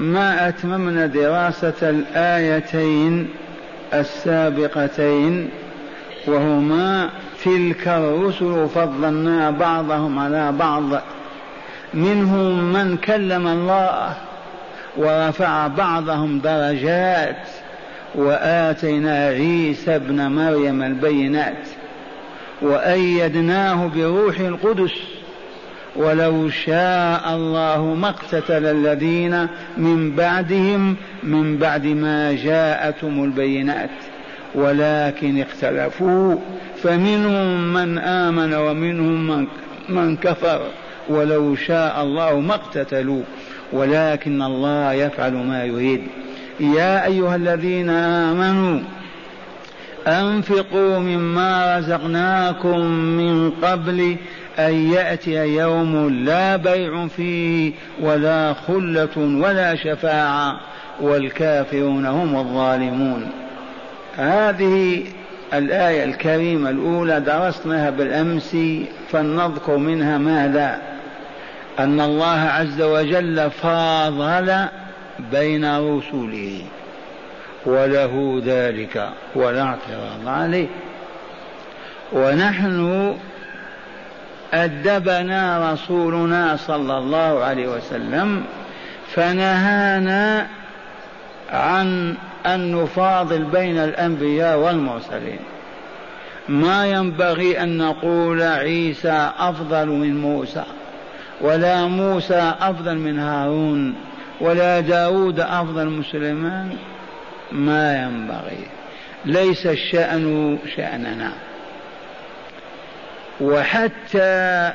ما أتممنا دراسة الآيتين السابقتين وهما تلك الرسل فضلنا بعضهم على بعض. منهم من كلم الله ورفع بعضهم درجات وآتينا عيسى ابن مريم البينات وأيدناه بروح القدس. ولو شاء الله ما اقتتل الذين من بعدهم من بعد ما جاءتهم البينات. ولكن اختلفوا فمنهم من آمن ومنهم من, من كفر. ولو شاء الله ما اقتتلوا ولكن الله يفعل ما يريد. يا أيها الذين آمنوا أنفقوا مما رزقناكم من قبل أن يأتي يوم لا بيع فيه ولا خلة ولا شفاعة والكافرون هم الظالمون. هذه الآية الكريمة الأولى درسناها بالأمس فلنذكر منها ماذا؟ أن الله عز وجل فاضل بين رسله وله ذلك ولا اعتراض عليه. ونحن أدبنا رسولنا صلى الله عليه وسلم فنهانا عن أن نفاضل بين الأنبياء والمرسلين. ما ينبغي أن نقول عيسى أفضل من موسى ولا موسى أفضل من هارون ولا داود أفضل من سليمان. ما ينبغي. ليس الشأن شأننا. وحتى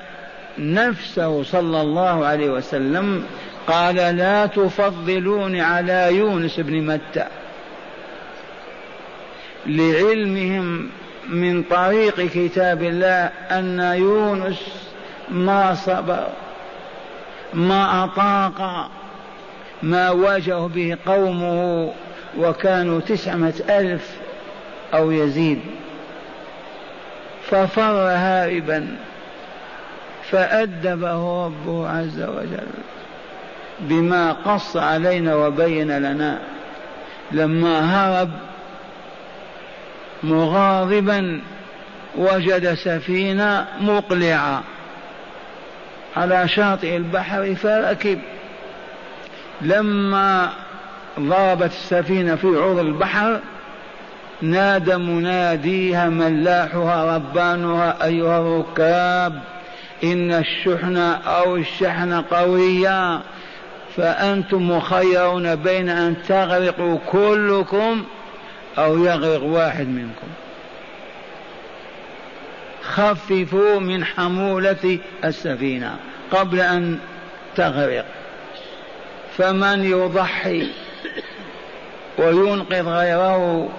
نفسه صلى الله عليه وسلم قال لا تفضلوني على يونس بن متى لعلمهم من طريق كتاب الله أن يونس ما صبر ما أطاق ما واجه به قومه وكانوا تسعمائة ألف أو يزيد. ففر هاربا فأدبه ربه عز وجل بما قص علينا وبين لنا. لما هرب مغاضبا وجد سفينة مقلعة على شاطئ البحر فركب لما ضربت السفينة في عرض البحر نادى مناديها ملاحها ربانها أيها الركاب إن الشحن أو الشحن قوية فأنتم مخيرون بين أن تغرقوا كلكم أو يغرق واحد منكم. خففوا من حمولة السفينة قبل أن تغرق. فمن يضحي وينقذ غيره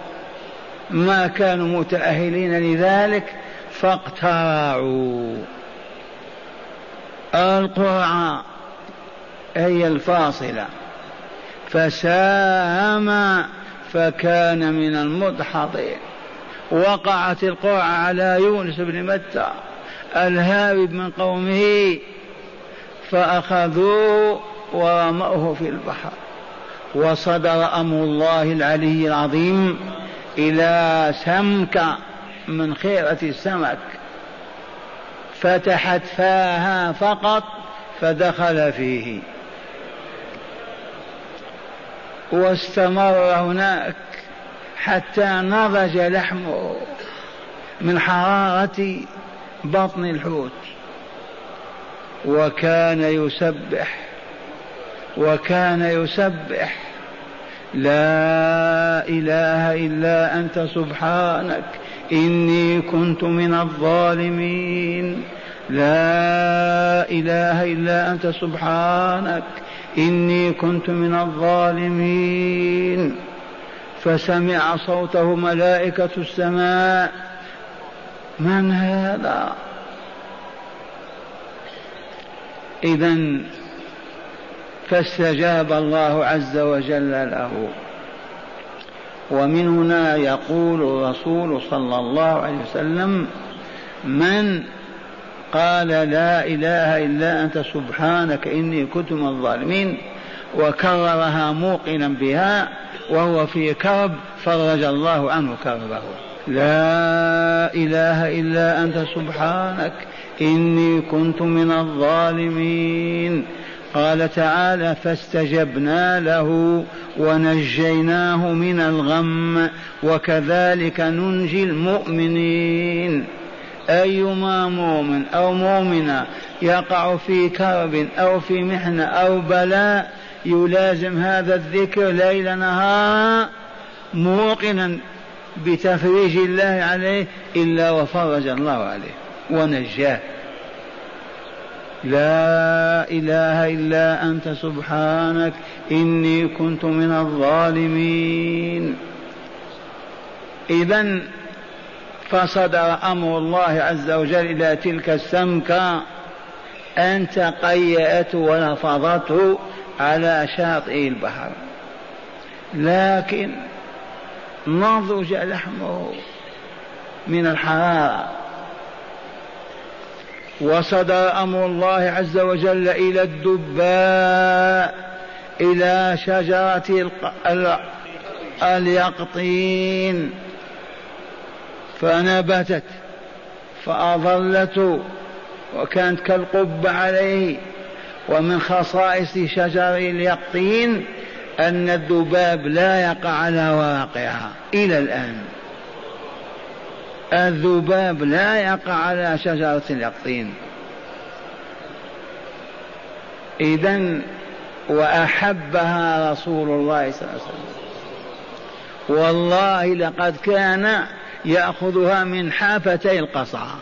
ما كانوا متأهلين لذلك فاقترعوا. القرعة هي الفاصلة. فساهم فكان من المدحضين وقعت القرعة على يونس بن متى الهارب من قومه فأخذوه ورموه في البحر. وصدر أمر الله العلي العظيم إلى سمك من خيرة السمك فتحت فاها فقط فدخل فيه. واستمر هناك حتى نضج لحمه من حرارة بطن الحوت. وكان يسبح وكان يسبح لا إله إلا أنت سبحانك إني كنت من الظالمين. لا إله إلا أنت سبحانك إني كنت من الظالمين. فسمع صوته ملائكة السماء. من هذا؟ اذا فاستجاب الله عز وجل له. ومن هنا يقول الرسول صلى الله عليه وسلم من قال لا إله إلا أنت سبحانك إني كنت من الظالمين وكررها موقنا بها وهو في كرب فرج الله عنه كربه. لا إله إلا أنت سبحانك إني كنت من الظالمين. قال تعالى فاستجبنا له ونجيناه من الغم وكذلك ننجي المؤمنين. أيما مؤمن أو مؤمنة يقع في كرب أو في محنه أو بلاء يلازم هذا الذكر ليل نهار موقنا بتفريج الله عليه إلا وفرج الله عليه ونجاه. لا إله إلا أنت سبحانك إني كنت من الظالمين. اذا فصدر أمر الله عز وجل إلى تلك السمكة أن تقيأته ولفظته على شاطئ البحر. لكن نضج لحمه من الحرارة وصدر أمر الله عز وجل إلى الدباء إلى شجرة اليقطين. فنبتت فاظلته وكانت كالقبة عليه. ومن خصائص شجر اليقطين أن الذباب لا يقع على ورقها إلى الآن. الذباب لا يقع على شجرة اليقطين. إذا وأحبها رسول الله صلى الله عليه وسلم. والله لقد كان يأخذها من حافتي القصعة.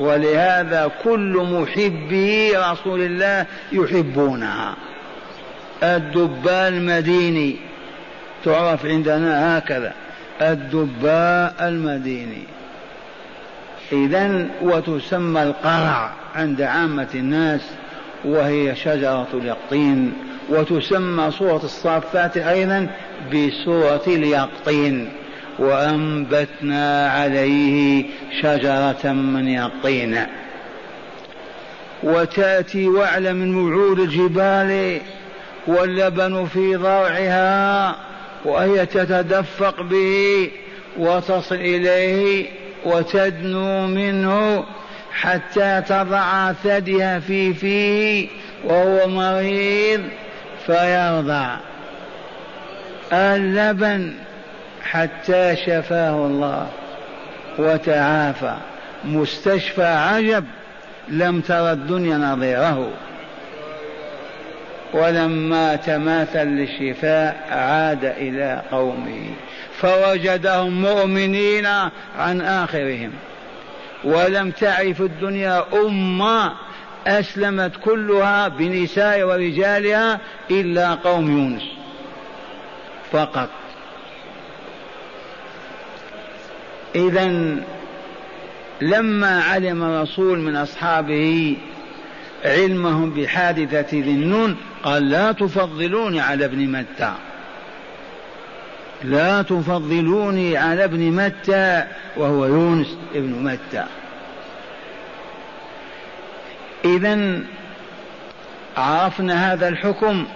ولهذا كل محبي رسول الله يحبونها. الدباء المديني تعرف عندنا هكذا. الدباء المديني. إذا وتسمى القرع عند عامة الناس وهي شجرة اليقطين. وتسمى سورة الصافات أيضا بسورة اليقطين. وأنبتنا عليه شجرة من يقطين. وتأتي وعلى من وعود الجبال واللبن في ضرعها وهي تتدفق به وتصل إليه وتدنو منه حتى تضع ثديها في فيه وهو مريض فيرضع اللبن حتى شفاه الله وتعافى. مستشفى عجب لم تر الدنيا نظيره. ولما تماثل للشفاء عاد إلى قومه فوجدهم مؤمنين عن آخرهم. ولم تعرف الدنيا أمة أسلمت كلها بنساء ورجالها إلا قوم يونس فقط. إذا لما علم رسول من أصحابه علمهم بحادثة ذي النون قال لا تفضلوني على ابن متى. لا تفضلوني على ابن متى وهو يونس ابن متى. إذا عرفنا هذا الحكم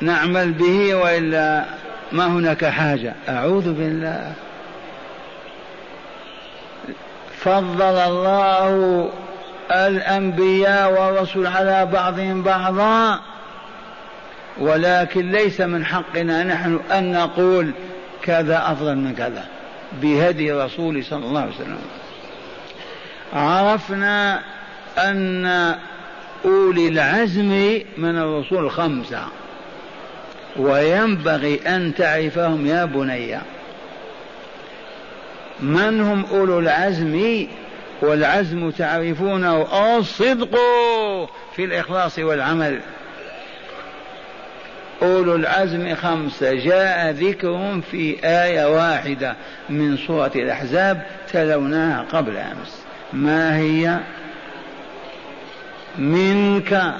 نعمل به وإلا ما هناك حاجة. أعوذ بالله. فضل الله الأنبياء والرسل على بعضهم بعضا ولكن ليس من حقنا نحن أن نقول كذا أفضل من كذا بهدي رسول صلى الله عليه وسلم. عرفنا أن أولي العزم من الرسول خمسه وينبغي أن تعرفهم يا بني. من هم أولو العزم؟ والعزم تعرفونه الصدق في الإخلاص والعمل. أولو العزم خمسة. جاء ذكرهم في آية واحدة من سورة الأحزاب تلوناها قبل أمس. ما هي؟ منك.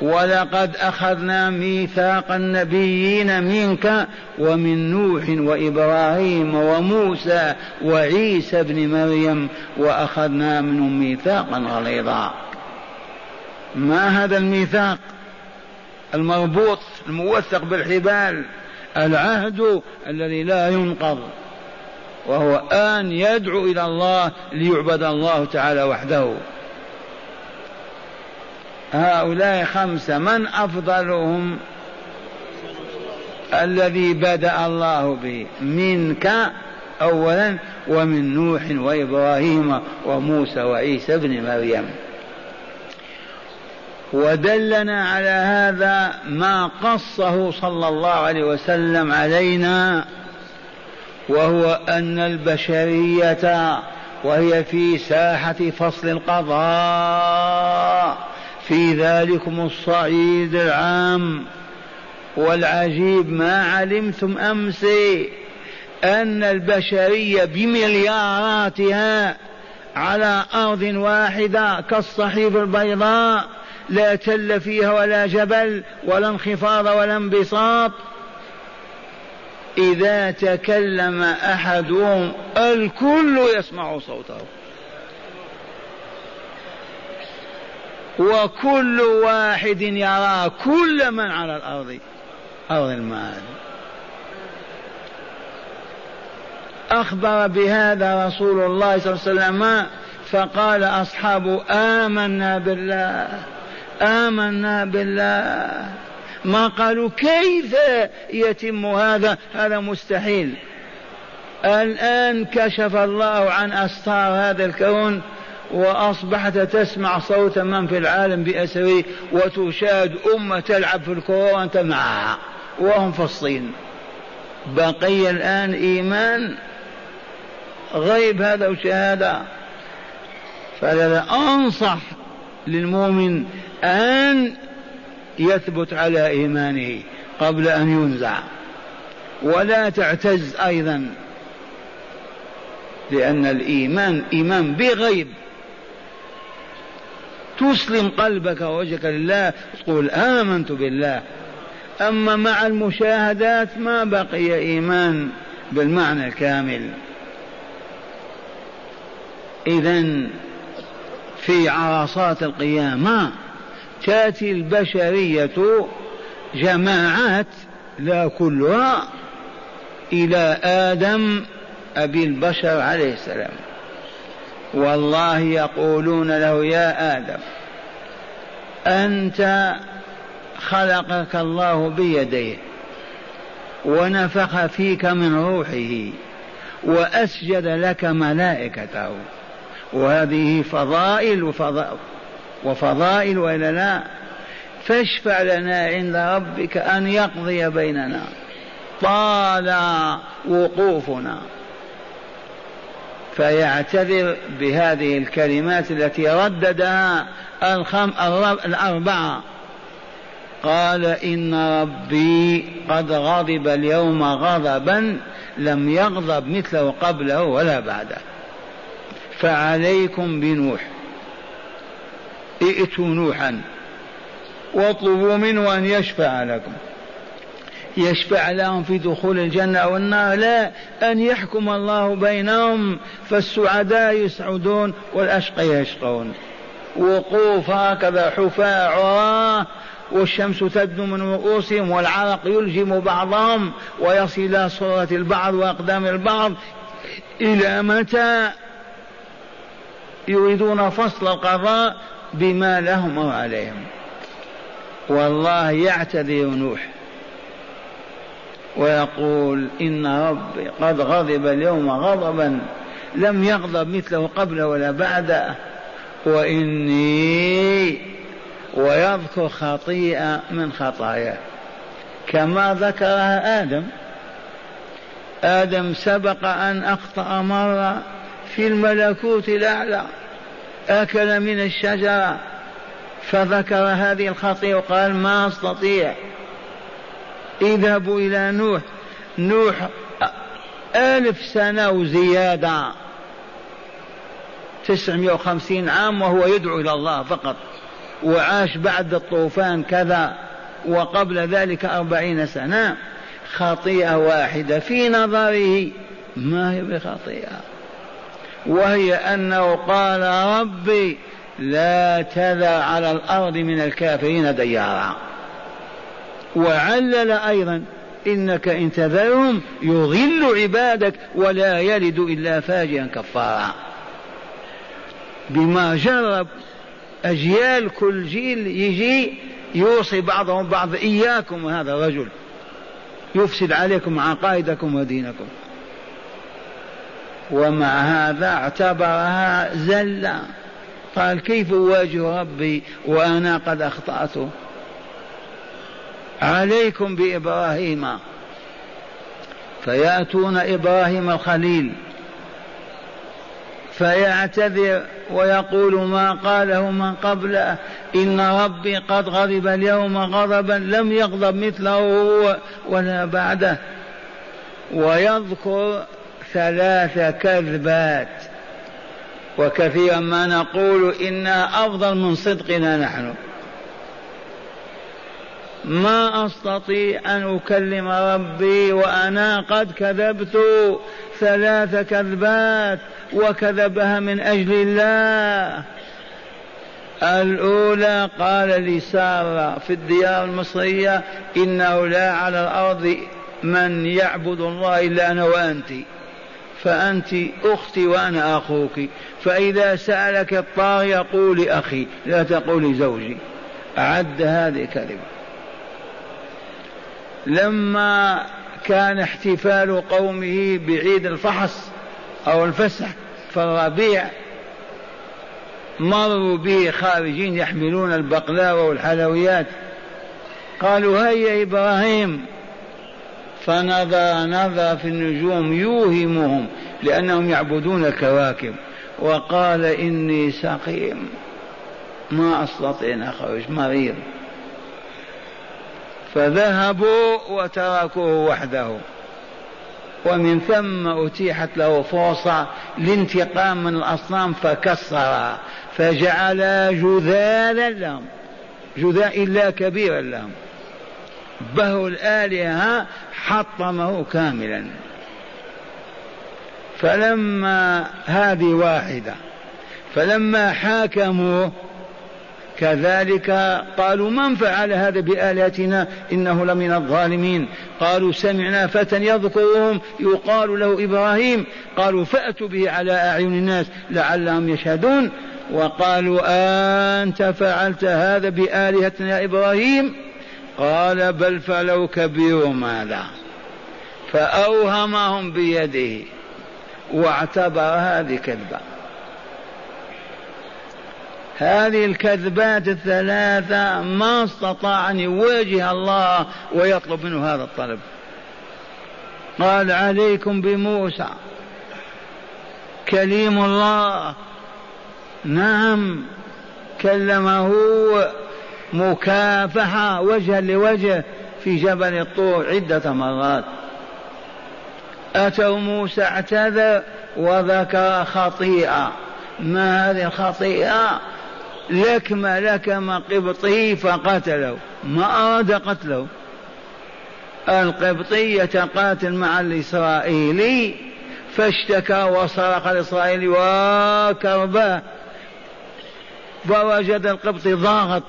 ولقد أخذنا ميثاق النبيين منك ومن نوح وإبراهيم وموسى وعيسى ابن مريم وأخذنا منهم ميثاقا غليظا. ما هذا الميثاق؟ المربوط الموثق بالحبال العهد الذي لا ينقض وهو آن يدعو إلى الله ليعبد الله تعالى وحده. هؤلاء خمسة من أفضلهم الذي بدأ الله به؟ منك أولا ومن نوح وإبراهيم وموسى وعيسى بن مريم. ودلنا على هذا ما قصه صلى الله عليه وسلم علينا وهو أن البشرية وهي في ساحة فصل القضاء في ذلكم الصعيد العام. والعجيب ما علمتم أمس أن البشرية بملياراتها على أرض واحدة كالصحيف البيضاء لا تل فيها ولا جبل ولا انخفاض ولا انبساط. إذا تكلم أحدهم الكل يسمع صوته. وكل واحد يرى كل من على الأرض أرض المال أخبر بهذا رسول الله صلى الله عليه وسلم فقال أصحابه آمنا بالله آمنا بالله. ما قالوا؟ كيف يتم هذا؟ هذا مستحيل. الآن كشف الله عن أستار هذا الكون. وأصبحت تسمع صوت من في العالم بأسره وتشاهد أمة تلعب في الكرة وأنت معها وهم في الصين. بقي الآن إيمان غيب هذا وشهادة. فلذا أنصح للمؤمن أن يثبت على إيمانه قبل أن ينزع. ولا تعتز أيضا لأن الإيمان إيمان بغيب. تسلم قلبك ووجهك لله تقول آمنت بالله. أما مع المشاهدات ما بقي إيمان بالمعنى الكامل. إذا في عرصات القيامة تأتي البشرية جماعات لا كلها إلى آدم أبي البشر عليه السلام. والله يقولون له يا آدم أنت خلقك الله بيديه ونفخ فيك من روحه وأسجد لك ملائكته. وهذه فضائل وفضائل, وإلا لا؟ فاشفع لنا عند ربك أن يقضي بيننا. طال وقوفنا. فيعتذر بهذه الكلمات التي رددها الخم الأربعة قال إن ربي قد غضب اليوم غضبا لم يغضب مثله قبله ولا بعده. فعليكم بنوح. ائتوا نوحا واطلبوا منه أن يشفع لكم. يشفع لهم في دخول الجنة أو النار لا أن يحكم الله بينهم فالسعداء يسعدون والأشقياء يشقون. وقوف هكذا حفاة عراة والشمس تدنو من رؤوسهم والعرق يلجم بعضهم ويصل إلى صورة البعض وأقدام البعض. إلى متى؟ يريدون فصل القضاء بما لهم أو عليهم والله يعتذر نوح. ويقول إن ربي قد غضب اليوم غضبا لم يغضب مثله قبل ولا بعد وإني ويذكر خطيئة من خطاياه. كما ذكرها آدم آدم سبق أن أخطأ مرة في الملكوت الأعلى أكل من الشجرة فذكر هذه الخطيئة وقال ما أستطيع اذهبوا إلى نوح. نوح ألف سنة وزيادة. تسعمائة وخمسين عام وهو يدعو إلى الله فقط. وعاش بعد الطوفان كذا وقبل ذلك أربعين سنة. خطيئة واحدة في نظره. ما هي بخطيئة؟ وهي أنه قال ربي لا تذر على الأرض من الكافرين ديارا. وعلل أيضا إنك إن تذرهم يضل عبادك ولا يلد إلا فاجرا كفارا. بما جرب أجيال كل جيل يجي يوصي بعضهم بعض إياكم هذا الرجل. يفسد عليكم عقائدكم ودينكم. ومع هذا اعتبرها زلة. قال كيف أواجه ربي وأنا قد أخطأت؟ عليكم بإبراهيم. فيأتون إبراهيم الخليل. فيعتذر ويقول ما قاله من قبله إن ربي قد غضب اليوم غضبا لم يغضب مثله هو ولا بعده. ويذكر ثلاث كذبات. وكثيرا ما نقول إنها أفضل من صدقنا نحن. ما أستطيع أن أكلم ربي وأنا قد كذبت. ثلاث كذبات وكذبها من أجل الله. الأولى قال لسارة في الديار المصرية إنه لا على الأرض من يعبد الله إلا أنا وأنت. فأنت أختي وأنا أخوك. فإذا سألك الطاغية قولي أخي لا تقولي زوجي. أعد هذه كلمة لما كان احتفال قومه بعيد الفحص أو الفسح في الربيع مروا به خارجين يحملون البقلاوة والحلويات. قالوا هيا إبراهيم فنظر نظر في النجوم يوهمهم لأنهم يعبدون الكواكب وقال إني سقيم ما أستطيع أن أخرج مريض. فذهبوا وتركوه وحده. ومن ثم أتيحت له فرصة لانتقام من الأصنام فكسر فجعل جذاذا لهم جذاء إلا كبيرا لهم. به الآلهة حطمه كاملا. فلما هذه واحدة فلما حاكموه كذلك قالوا من فعل هذا بآلهتنا إنه لمن الظالمين؟ قالوا سمعنا فتى يذكرهم يقال له إبراهيم. قالوا فأتوا به على أعين الناس لعلهم يشهدون. وقالوا أنت فعلت هذا بآلهتنا يا إبراهيم؟ قال بل فلو كبيرهم هذا فأوهمهم بيده واعتبر هذه كذبة. هذه الكذبات الثلاثة ما استطاع أن يواجه الله ويطلب منه هذا الطلب. قال عليكم بموسى. كليم الله. نعم. كلمه مكافحة وجها لوجه في جبل الطور عدة مرات. أتوا موسى اعتذر وذكر خطيئة. ما هذه الخطيئة؟ لكم لكم قبطي فقتله ما أراد قتله. القبطي يتقاتل مع الإسرائيلي فاشتكى وصرخ الإسرائيلي وكرباه فوجد القبطي ضاغط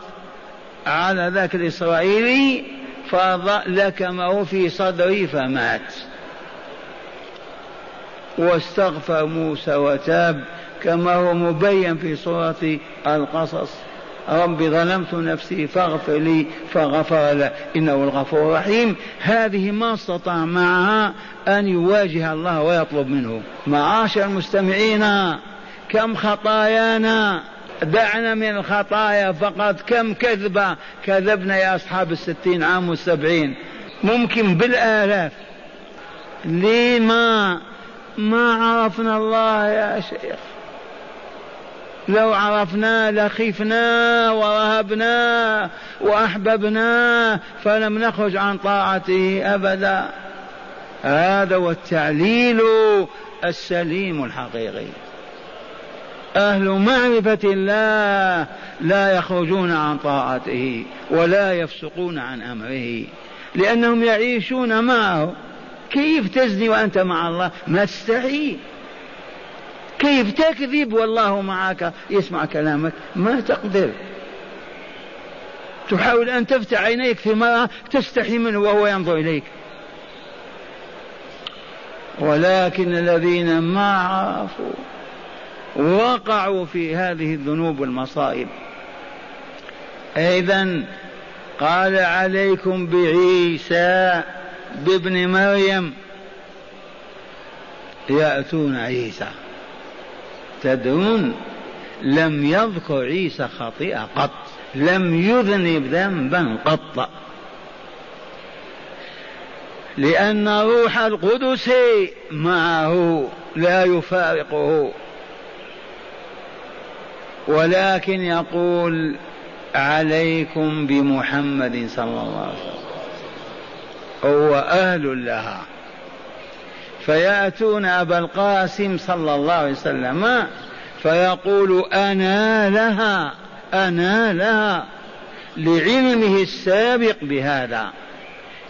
على ذاك الإسرائيلي فلكمه في صدره فمات. واستغفر موسى وتاب. كما هو مبين في سورة القصص. رب ظلمت نفسي فاغفر لي فغفر له. إنه الغفور الرحيم. هذه ما استطاع معها أن يواجه الله ويطلب منه. معاشر المستمعين كم خطايانا. دعنا من الخطايا فقط. كم كذبة. كذبنا يا أصحاب الستين عام والسبعين. ممكن بالآلاف. لما ما عرفنا الله يا شيخ؟ لو عرفنا لخفنا ورهبنا وأحببنا فلم نخرج عن طاعته أبدا. هذا هو التعليل السليم الحقيقي. أهل معرفة الله لا يخرجون عن طاعته ولا يفسقون عن أمره لأنهم يعيشون معه. كيف تزني وأنت مع الله؟ ما كيف تكذب؟ والله معك يسمع كلامك. ما تقدر. تحاول أن تفتح عينيك في مرة تستحي منه وهو ينظر إليك. ولكن الذين ما عرفوا وقعوا في هذه الذنوب والمصائب. إذا قال عليكم بعيسى بابن مريم يأتون عيسى. تدرون لم يذكر عيسى خطيئة قط لم يذنب ذنبا قط. لأن روح القدس معه لا يفارقه. ولكن يقول عليكم بمحمد صلى الله عليه وسلم هو أهل لها. فيأتون أبا القاسم صلى الله عليه وسلم فيقول أنا لها أنا لها لعلمه السابق بهذا.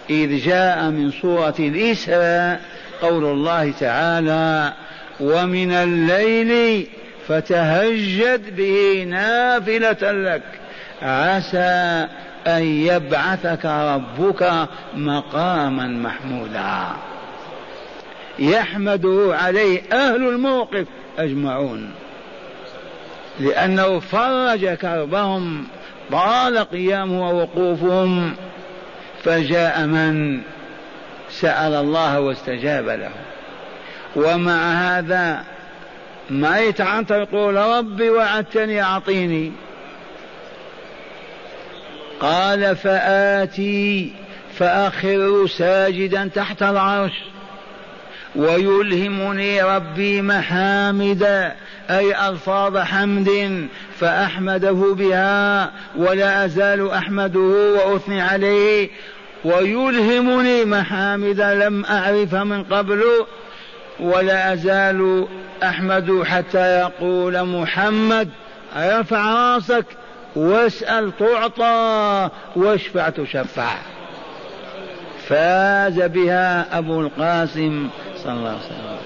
إذ جاء من سورة الإسراء قول الله تعالى ومن الليل فتهجد به نافلة لك عسى أن يبعثك ربك مقاما محمودا. يحمده عليه أهل الموقف أجمعون. لأنه فرج كربهم طال قيامه ووقوفهم فجاء من سأل الله واستجاب له. ومع هذا ما يتعنطر يقول ربي وعدتني أعطيني. قال فآتي فأخر ساجدا تحت العرش. ويلهمني ربي محامد أي ألفاظ حمد فأحمده بها ولا أزال أحمده وأثني عليه. ويلهمني محامد لم أعرف من قبل ولا أزال أحمد حتى يقول محمد ارفع راسك واسأل تعطى واشفع تشفع. فاز بها أبو القاسم صلى الله عليه وسلم.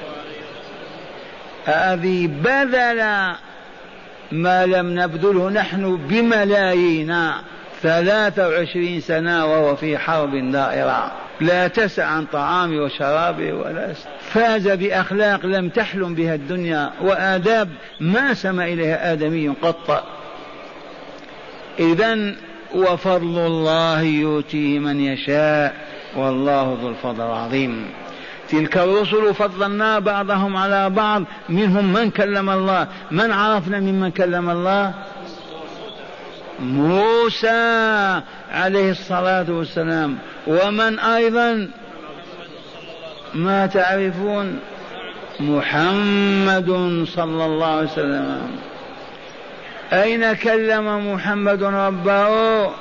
هذه بذل ما لم نبذله نحن بملايين ثلاثة وعشرين سنة وهو في حرب دائرة. لا تسع عن طعامه وشرابه ولا فاز بأخلاق لم تحلم بها الدنيا وآداب ما سمع إليها آدمي قط. إذا وفضل الله يؤتيه من يشاء. والله ذو الفضل العظيم. تلك الرسل فضلنا بعضهم على بعض. منهم من كلم الله؟ من عرفنا ممن كلم الله؟ موسى عليه الصلاة والسلام. ومن أيضا؟ ما تعرفون؟ محمد صلى الله عليه وسلم. أين كلم محمد ربه؟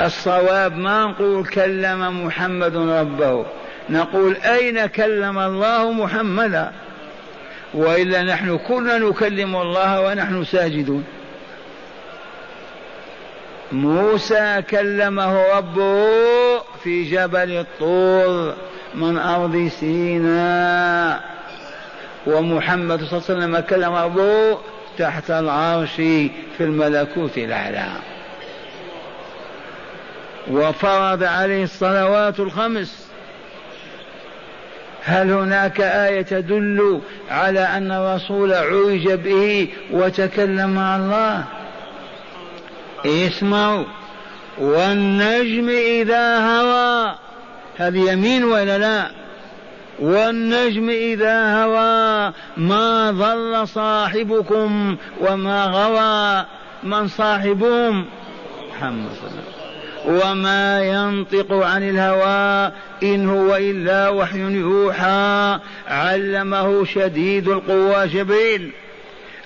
الصواب ما نقول كلم محمد ربه نقول أين كلم الله محمدا؟ وإلا نحن كلنا نكلم الله ونحن ساجدون. موسى كلمه ربه في جبل الطور من أرض سيناء. ومحمد صلى الله عليه وسلم كلم ربه تحت العرش في الملكوت الأعلى. وفرض عليه الصلوات الخمس. هل هناك آية تدل على أن الرسول عرج به وتكلم مع الله؟ اسمعوا. والنجم إذا هوى. هذه يمين ولا لا؟ والنجم إذا هوى ما ضل صاحبكم وما غوى. من صاحبهم؟ محمد صلى الله عليه وسلم. وما ينطق عن الهوى إن هو إلا وحي يوحى علمه شديد القوى جبريل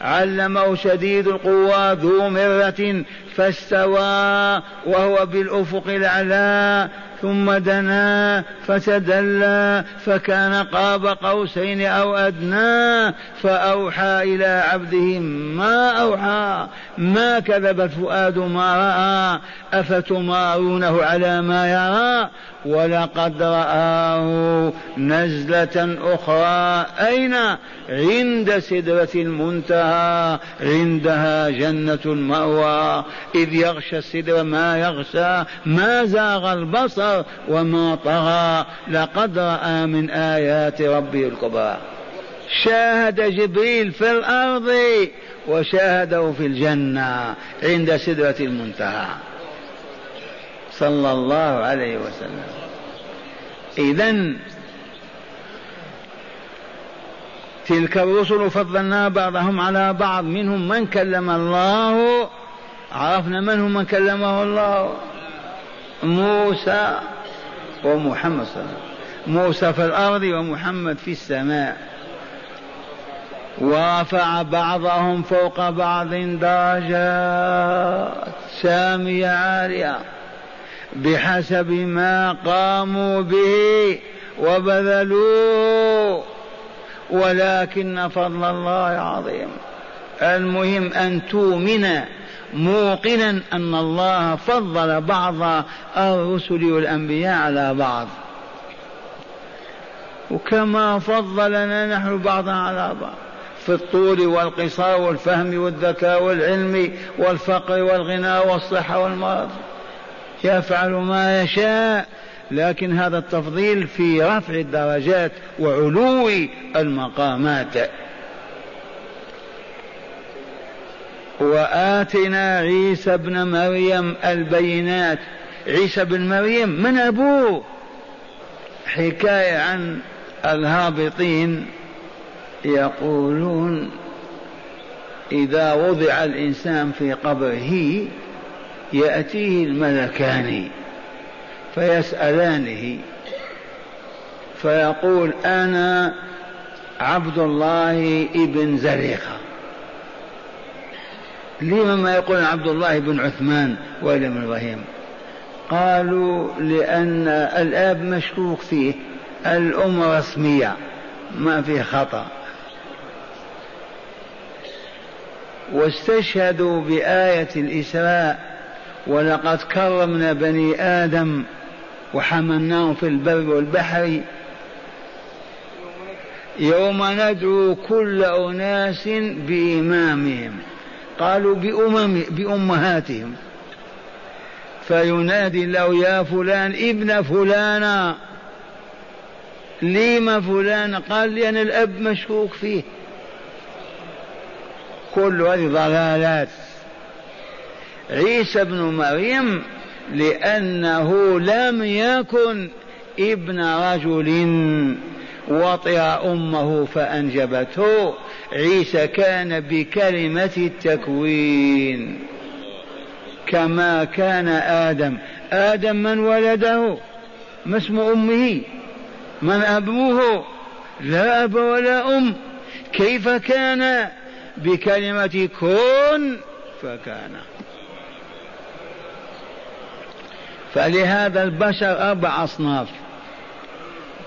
علمه شديد القوى ذو مرة فاستوى وهو بالأفق الأعلى ثم دنا فتدلى فكان قاب قوسين أو أدنى فأوحى إلى عبده ما أوحى ما كذب الفؤاد ما رأى أفتمارونه على ما يرى ولقد رآه نزلة أخرى أين؟ عند سدرة المنتهى عندها جنة المأوى. إذ يغشى السدر ما يغشى ما زاغ البصر وما طغى. لقد رأى من آيات ربه الكبرى شاهد جبريل في الأرض وشاهده في الجنة عند سدرة المنتهى. صلى الله عليه وسلم. إذا تلك الرسل فضلنا بعضهم على بعض منهم من كلم الله عرفنا من هم من كلمه الله؟ موسى ومحمد صلى الله عليه وسلم. موسى في الأرض ومحمد في السماء. ورفع بعضهم فوق بعض درجات سامية عالية بحسب ما قاموا به وبذلوه. ولكن فضل الله عظيم المهم أن تؤمن موقنا أن الله فضل بعض الرسل والأنبياء على بعض. وكما فضلنا نحن بعضا على بعض في الطول والقصار والفهم والذكاء والعلم والفقر والغنى والصحة والمرض. يفعل ما يشاء لكن هذا التفضيل في رفع الدرجات وعلو المقامات. وآتنا عيسى ابن مريم البينات. عيسى بن مريم من أبوه حكاية عن الهابطين يقولون إذا وضع الإنسان في قبره يأتيه الملكان فيسألانه فيقول أنا عبد الله ابن زليخة لما ما يقول عبد الله بن عثمان ولا بن إبراهيم. قالوا لأن الآب مشكوك فيه الأم رسمية ما في خطأ. واستشهدوا بآية الإسراء ولقد كرمنا بني آدم وحملناهم في البر والبحر. يوم ندعو كل أناس بإمامهم. قالوا بأمم بأمهاتهم. فينادي الله يا فلان ابن فلانا. لم فلان؟ قال لأن الأب مشكوك فيه. كل هذه ضلالات. عيسى ابن مريم لأنه لم يكن ابن رجل وطئ أمه فأنجبته. عيسى كان بكلمة التكوين. كما كان آدم. آدم من ولده؟ ما اسم أمه؟ من أبوه؟ لا أب ولا أم. كيف كان؟ بكلمة كن فكان. فلهذا البشر أربع أصناف.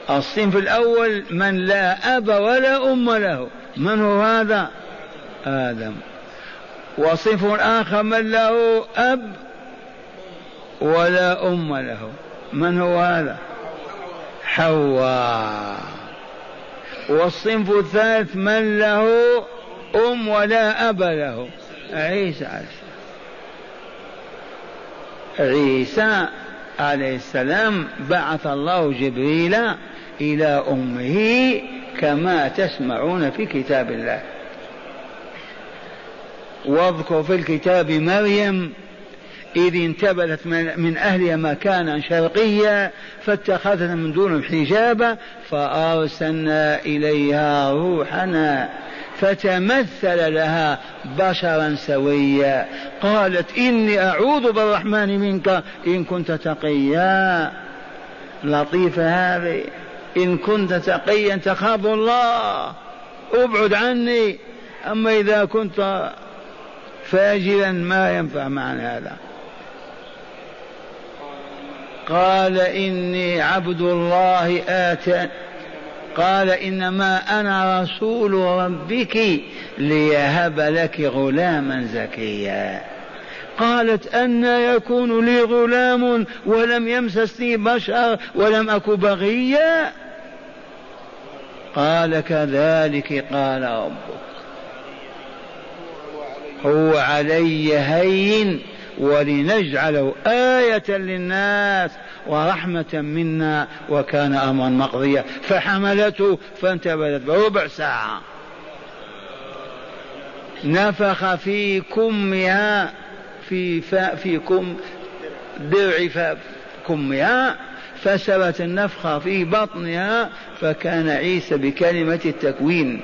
الصنف الأول من لا أب ولا أم له. من هو هذا؟ آدم. وصنف آخر من له أب ولا أم له. من هو هذا؟ حواء. والصنف الثالث من له أم ولا أب له. عيسى. عليه عيسى عليه السلام بعث الله جبريل إلى أمه كما تسمعون في كتاب الله. واذكر في الكتاب مريم إذ انتبذت من أهلها مكانا شرقيا فاتخذت من دونهم حجابا فأرسلنا إليها روحنا فتمثل لها بشرا سويا. قالت إني أعوذ بالرحمن منك إن كنت تقيا. لطيفة هذه. إن كنت تقيا تخاف الله. أبعد عني. أما إذا كنت فاجرا ما ينفع معنى هذا. قال إني عبد الله آتاني قال إنما أنا رسول ربك ليهب لك غلاما زكيا. قالت أن يكون لي غلام ولم يمسسني بشر ولم أك بغيا. قال كذلك قال ربك. هو علي هين ولنجعله آية للناس ورحمة منا وكان أمرا مقضيا. فحملته فانتبذت بربع ساعة. نفخ في كمها في في كم درع كمها فسرت النفخة في بطنها فكان عيسى بكلمة التكوين.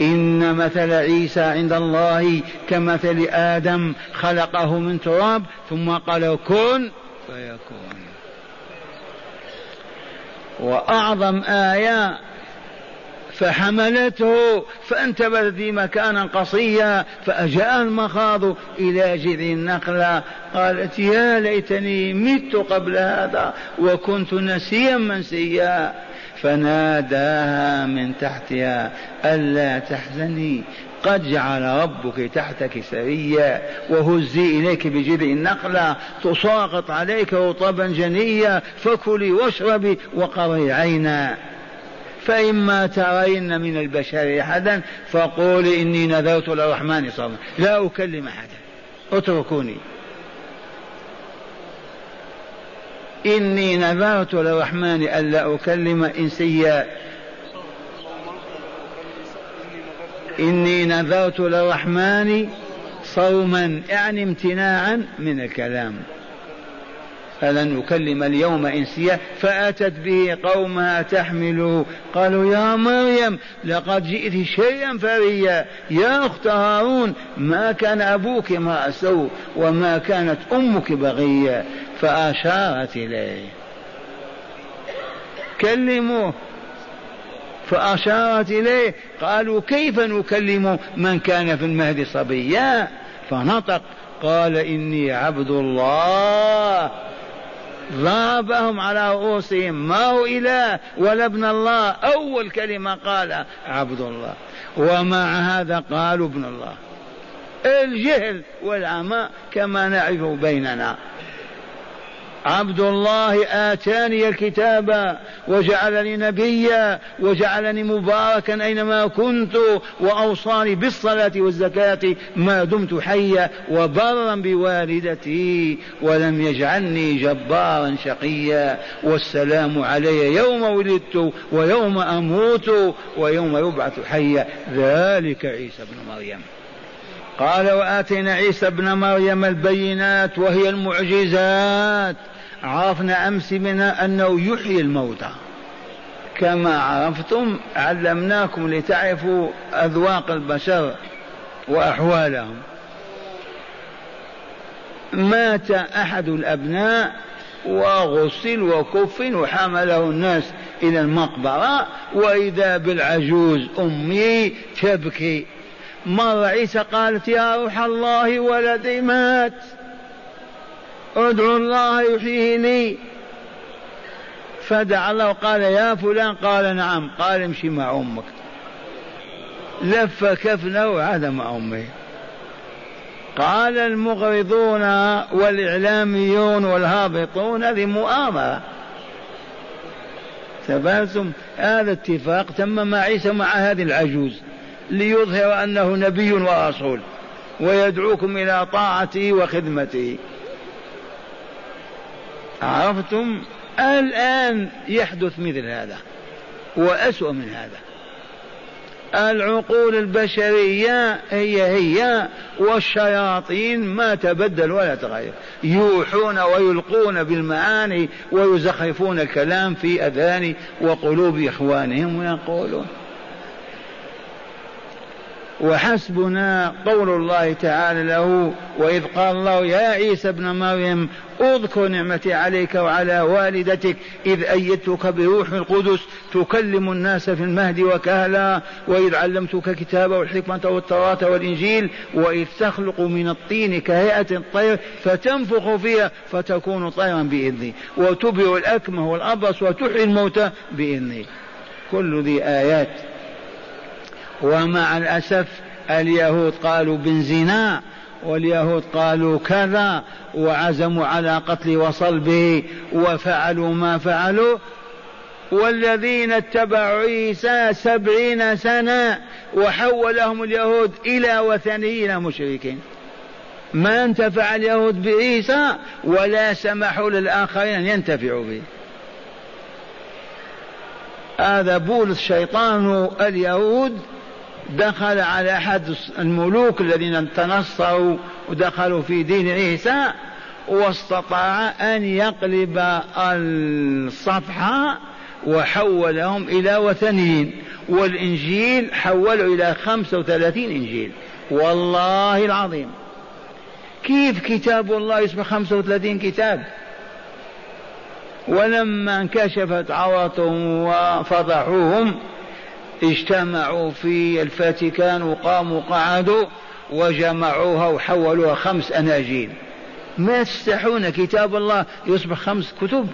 إن مثل عيسى عند الله كمثل آدم خلقه من تراب ثم قال كن فيكون. وأعظم آية فحملته فانتبذت مكانا قصيا فأجاء المخاض إلى جذع النخلة قالت يا ليتني مت قبل هذا وكنت نسيا منسيا. فناداها من تحتها ألا تحزني قد جعل ربك تحتك سريا وهزي إليك بجذع النخلة تساقط عليك رطبا جنيا فكلي واشربي وقري عينا. فإما ترين من البشر أحدا فقولي إني نذرت للرحمن صوما. لا أكلم أحدا. اتركوني. إني نذرت للرحمن ألا أكلم إنسيا. إني نذرت للرحمن صوما يعني امتناعا من الكلام. فلن أكلم اليوم إنسيا فأتت به قومها تحمله قالوا يا مريم لقد جئت شيئا فريا. يا أخت هارون ما كان أبوك ما سوء وما كانت أمك بغيا. فأشارت إليه. كلموه. فأشارت إليه. قالوا كيف نكلم من كان في المهد صبيا؟ فنطق. قال إني عبد الله. ضربهم على رؤوسهم. ما هو إله ولا ابن الله؟ أول كلمة قال عبد الله. ومع هذا قالوا ابن الله. الجهل والعمى كما نعرف بيننا. عبد الله آتاني الكتاب وجعلني نبيا وجعلني مباركا أينما كنت وأوصاني بالصلاة والزكاة ما دمت حيا وبرا بوالدتي ولم يجعلني جبارا شقيا والسلام علي يوم ولدت ويوم أموت ويوم يبعث حيا. ذلك عيسى بن مريم. قال وآتينا عيسى ابن مريم البينات وهي المعجزات. عرفنا أمس منها أنه يحيي الموتى. كما عرفتم علمناكم لتعرفوا أذواق البشر وأحوالهم. مات أحد الأبناء وغسل وكفن وحمله الناس إلى المقبرة وإذا بالعجوز أمي تبكي. مر عيسى قالت يا روح الله ولدي مات. ادعو الله يحييني. فدعا الله وقال يا فلان؟ قال نعم. قال امشي مع أمك. لف كفنه وعاد مع أمه. قال المغرضون والإعلاميون والهابطون هذه مؤامرة. تباسم. هذا اتفاق تم مع عيسى مع هذه العجوز ليظهر أنه نبي ورسول ويدعوكم إلى طاعته وخدمته عرفتم الآن يحدث مثل هذا وأسوأ من هذا. العقول البشرية هي هي والشياطين ما تبدل ولا تغير. يوحون ويلقون بالمعاني ويزخرفون الكلام في أذان وقلوب إخوانهم ويقولون. وحسبنا قول الله تعالى له وإذ قال الله يا عيسى ابن مريم اذكر نعمتي عليك وعلى والدتك إذ أيدتك بروح القدس تكلم الناس في المهد وكهلا وإذ علمتك كتاب والحكمة والتوراة والإنجيل وإذ تخلق من الطين كهيئة الطير فتنفخ فيها فتكون طيرا بإذني وتبرئ الأكمه والأبرص وتحيي الموتى بإذني. كل ذي آيات. ومع الأسف اليهود قالوا بن زنا واليهود قالوا كذا وعزموا على قتل وصلبه وفعلوا ما فعلوا. والذين اتبعوا عيسى سبعين سنة وحولهم اليهود إلى وثنيين مشركين. ما انتفع اليهود بعيسى ولا سمحوا للآخرين أن ينتفعوا به. هذا بولس شيطان اليهود دخل على أحد الملوك الذين تنصروا ودخلوا في دين عيسى واستطاع أن يقلب الصفحة وحولهم إلى وثنيين. والإنجيل حولوا إلى خمسة وثلاثين إنجيل. والله العظيم. كيف كتاب الله يسمى خمسة وثلاثين كتاب؟ ولما انكشفت عورتهم وفضحوهم اجتمعوا في الفاتيكان وقاموا قعدوا وجمعوها وحولوها خمس أناجيل. ما تستحون كتاب الله يصبح خمس كتب.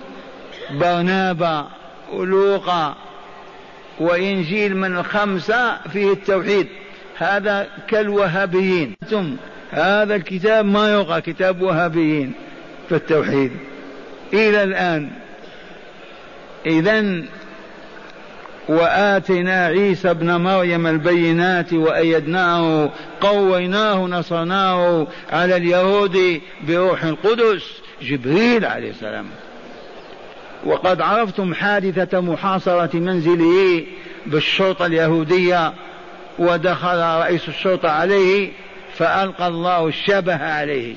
برنابا ولوقا وإنجيل من الخمسة فيه التوحيد. هذا كالوهابيين. هذا الكتاب ما يقع كتاب وهابيين في التوحيد. إلى الآن. إذا وآتينا عيسى ابن مريم البينات وأيدناه قويناه نصرناه على اليهود بروح القدس جبريل عليه السلام. وقد عرفتم حادثة محاصرة منزله بالشرطة اليهودية ودخل رئيس الشرطة عليه فألقى الله الشبه عليه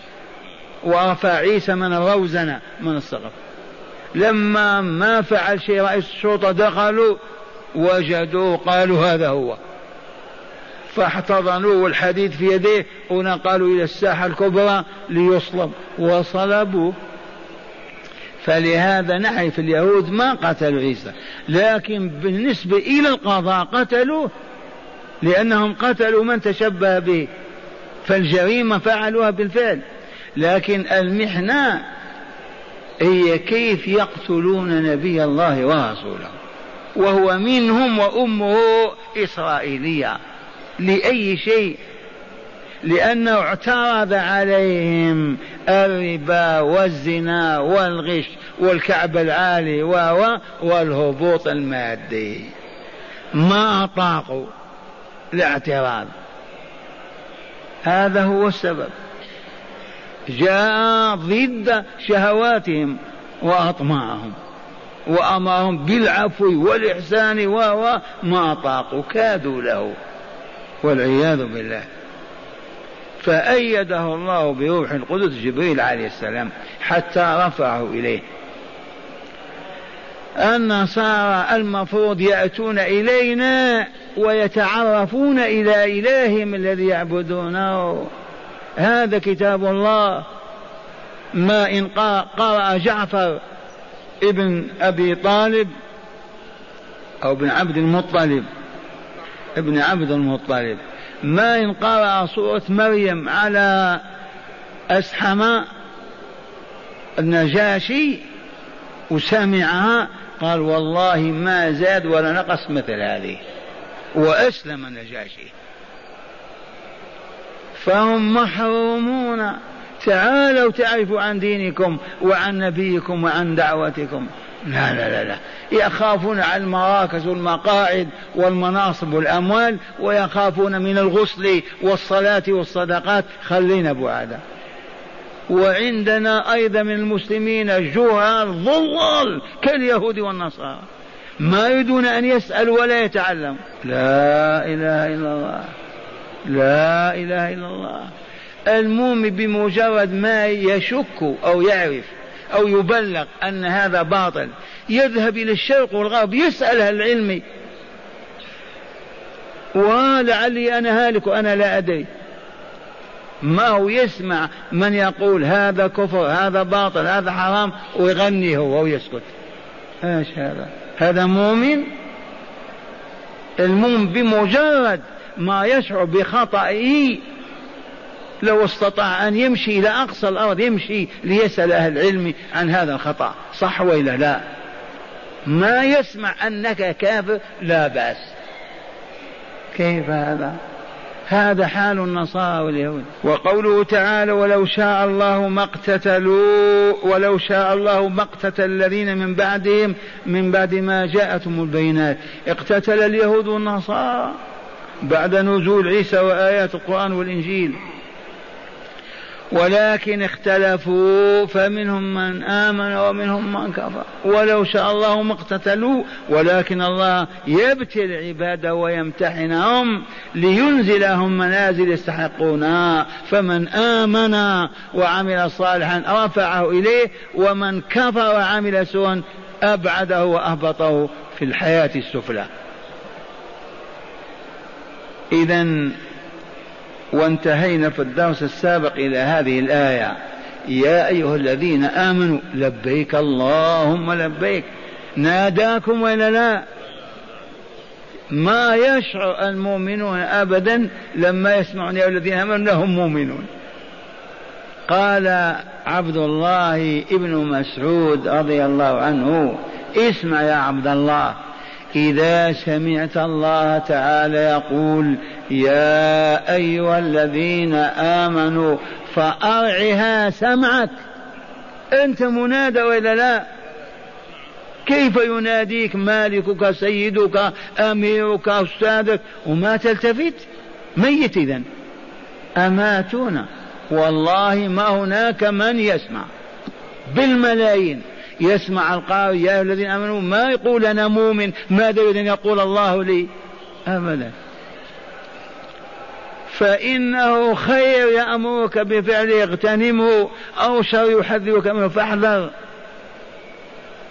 ورفع عيسى من الروزنة من السقف. لما ما فعل شيء رئيس الشرطة دخلوا وجدوه قالوا هذا هو. فاحتضنوه والحديد في يديه ونقلوا إلى الساحة الكبرى ليصلب. وصلبوه فلهذا نعرف اليهود ما قتلوا عيسى لكن بالنسبة إلى القضاء قتلوه لأنهم قتلوا من تشبه به. فالجريمة فعلوها بالفعل. لكن المحنة هي كيف يقتلون نبي الله ورسوله. وهو منهم وأمه إسرائيلية لأي شيء؟ لأنه اعترض عليهم الربا والزنا والغش والكعب العالي والهبوط المادي. ما أطاقوا الاعتراض. هذا هو السبب. جاء ضد شهواتهم وأطماعهم. وأمرهم بالعفو والإحسان و ما طاقوا كادوا له. والعياذ بالله. فأيده الله بروح القدس جبريل عليه السلام حتى رفعه إليه. النصارى المفروض يأتون إلينا ويتعرفون إلى إلههم الذي يعبدونه. هذا كتاب الله. ما إن قرأ جعفر ابن أبي طالب أو ابن عبد المطلب. ابن عبد المطلب. ما إن قرأ سورة مريم على أسحم النجاشي وسمعها قال والله ما زاد ولا نقص مثل هذه. وأسلم النجاشي. فهم محرومون. تعالوا تعرفوا عن دينكم وعن نبيكم وعن دعوتكم. لا لا لا لا. يخافون على المراكز والمقاعد والمناصب والأموال ويخافون من الغسل والصلاة والصدقات. خلينا بعادا وعندنا أيضا من المسلمين جهال ضلال كاليهود والنصارى. ما يريدون أن يسألوا ولا يتعلموا. لا إله إلا الله. لا إله إلا الله. المؤمن بمجرد ما يشك أو يعرف أو يبلغ أن هذا باطل يذهب إلى الشرق والغرب يسأل أهل العلم آه لعلي أنا هالك وأنا لا أدري. ما هو يسمع من يقول هذا كفر هذا باطل هذا حرام ويغني هو ويسكت. إيش هذا؟ هذا مؤمن؟ المؤمن بمجرد ما يشعر بخطئه لو استطاع أن يمشي إلى أقصى الأرض يمشي ليسأل أهل العلم عن هذا الخطأ. صح وإلا لا؟ ما يسمع أنك كافر لا بأس. كيف هذا؟ هذا حال النصارى واليهود. وقوله تعالى ولو شاء الله ما اقتتلوا ولو شاء الله ما اقتتل الذين من بعدهم من بعد ما جاءتهم البينات اقتتل اليهود والنصارى بعد نزول عيسى وآيات القرآن والإنجيل. ولكن اختلفوا فمنهم من آمن ومنهم من كفر. ولو شاء الله ما اقتتلوا ولكن الله يبتل عباده ويمتحنهم لينزلهم منازل يستحقونها فمن آمن وعمل صالحا رفعه إليه ومن كفر وعمل سوءا أبعده وأهبطه في الحياة السفلى. إذا وانتهينا في الدرس السابق إلى هذه الآية. يا أيها الذين آمنوا لبيك اللهم لبيك. ناداكم ولا لا؟ ما يشعر المؤمنون أبدا لما يسمعون يا الذين آمنوا لهم مؤمنون. قال عبد الله ابن مسعود رضي الله عنه اسمع يا عبد الله. إذا سمعت الله تعالى يقول يا أيها الذين آمنوا فأرعها سمعك. أنت منادى ولا لا؟ كيف يناديك مالكك سيدك أميرك أستاذك؟ وما تلتفت؟ ميت إذا. أماتونا والله ما هناك من يسمع. بالملايين يسمع القارئ يا أيها الذين آمنوا ما يقول أنا مؤمن؟ ماذا يريد أن يقول الله لي؟ أبدا. فإنه خير يأمرك بفعله اغتنمه أو شر يحذرك منه فاحذر.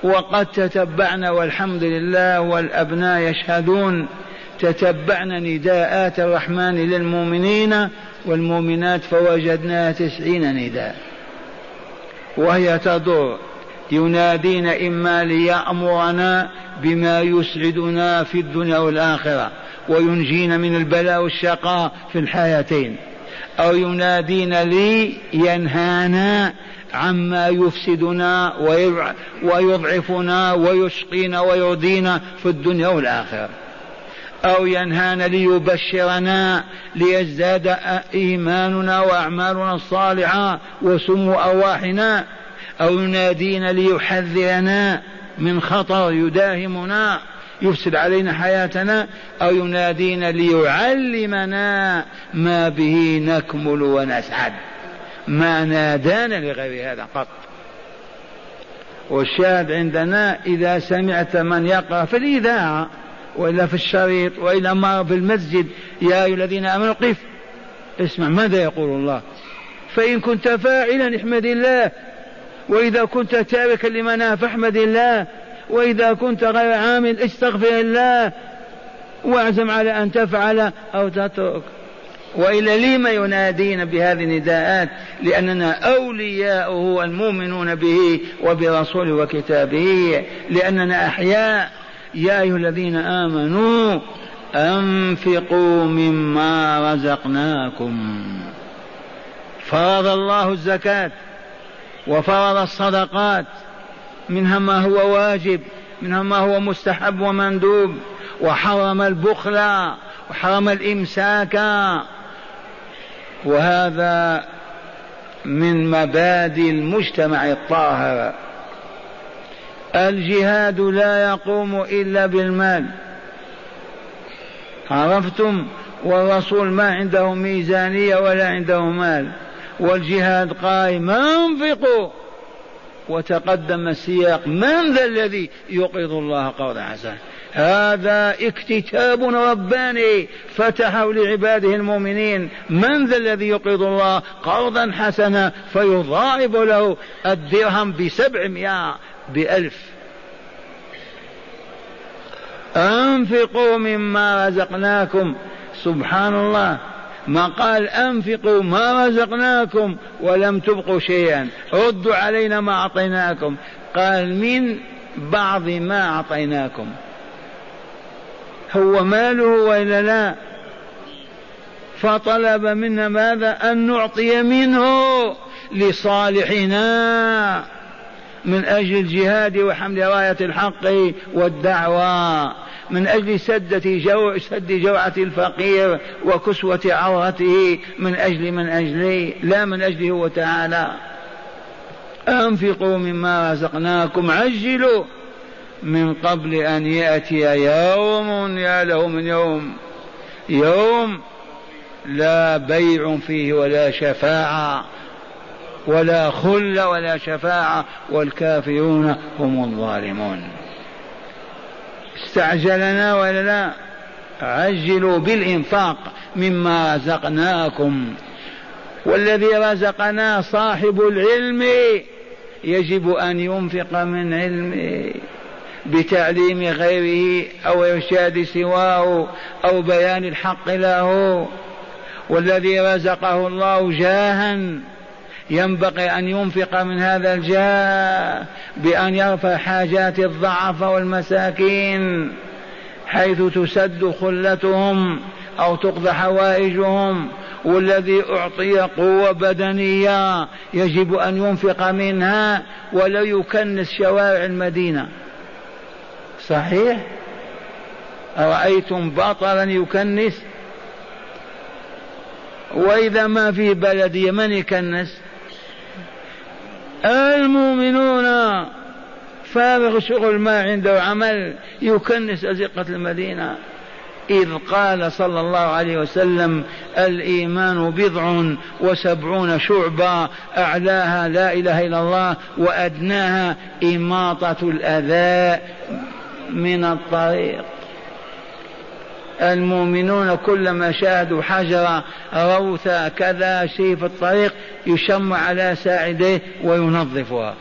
وقد تتبعنا والحمد لله والأبناء يشهدون. تتبعنا نداءات الرحمن للمؤمنين والمؤمنات فوجدناها تسعين نداء. وهي تدور. ينادينا إما ليأمرنا بما يسعدنا في الدنيا والآخرة. وينجينا من البلاء والشقاء في الحياتين. أو ينادينا لينهانا عما يفسدنا ويضعفنا ويشقينا ويرضينا في الدنيا والآخرة. أو ينهانا ليبشرنا ليزداد إيماننا وأعمالنا الصالحة وسمو أرواحنا. أو ينادينا ليحذرنا من خطر يداهمنا. يفسد علينا حياتنا أو ينادينا ليعلمنا ما به نكمل ونسعد. ما نادانا لغير هذا قط. والشاهد عندنا إذا سمعت من يقرأ في الإذاعة وإلا في الشريط وإلا ما في المسجد يا أيها الذين آمنوا قف. اسمع ماذا يقول الله؟ فإن كنت فاعلا احمد الله وإذا كنت تاركا لمناه فاحمد الله. وإذا كنت غير عامل استغفر الله واعزم على أن تفعل أو تترك. وإلا لما ينادينا بهذه النداءات؟ لأننا أولياؤه المؤمنون به وبرسوله وكتابه. لأننا أحياء. يا أيها الذين آمنوا أنفقوا مما رزقناكم. فرض الله الزكاة وفرض الصدقات. منها ما هو واجب منها ما هو مستحب ومندوب. وحرم البخل وحرم الإمساك. وهذا من مبادئ المجتمع الطاهر. الجهاد لا يقوم إلا بالمال. عرفتم؟ والرسول ما عنده ميزانية ولا عنده مال. والجهاد قائم أنفقوا. وتقدم السياق من ذا الذي يقرض الله قرضا حسنا هذا اكتتاب رباني فتحه لعباده المؤمنين. من ذا الذي يقرض الله قرضا حسنا فيضاعف له الدرهم بسبعمائة بألف. أنفقوا مما رزقناكم. سبحان الله. ما قال أنفقوا ما رزقناكم ولم تبقوا شيئا. ردوا علينا ما أعطيناكم. قال من بعض ما أعطيناكم. هو ماله وإلا لا؟ فطلب منا ماذا؟ أن نعطي منه لصالحنا من أجل الجهاد وحمل راية الحق والدعوة. من أجل سدة جو سد جوعة الفقير وكسوة عورته من أجل من أجلي لا من أجله هو تعالى. أنفقوا مما رزقناكم عجلوا من قبل أن يأتي يوم يا له من يوم. يوم لا بيع فيه ولا شفاعة ولا خل ولا شفاعة والكافرون هم الظالمون. استعجلنا ولا لا؟ عجلوا بالإنفاق مما رزقناكم. والذي رزقنا صاحب العلم يجب أن ينفق من علمه بتعليم غيره أو إرشاد سواه أو بيان الحق له. والذي رزقه الله جاها ينبغي أن ينفق من هذا الجاه بأن يرفع حاجات الضعف والمساكين حيث تسد خلتهم أو تقضى حوائجهم والذي أعطي قوة بدنية يجب أن ينفق منها ولا يكنس شوارع المدينة. صحيح؟ أرأيتم بطلا يكنس؟ وإذا ما في بلدية من يكنس؟ المؤمنون فارغ شغل ما عنده عمل يكنس أزقة المدينة. إذ قال صلى الله عليه وسلم الإيمان بضع وسبعون شعبة أعلاها لا إله إلا الله وأدناها إماطة الأذى من الطريق. المؤمنون كلما شاهدوا حجرة روثة كذا شيء في الطريق يشم على ساعديه وينظفها.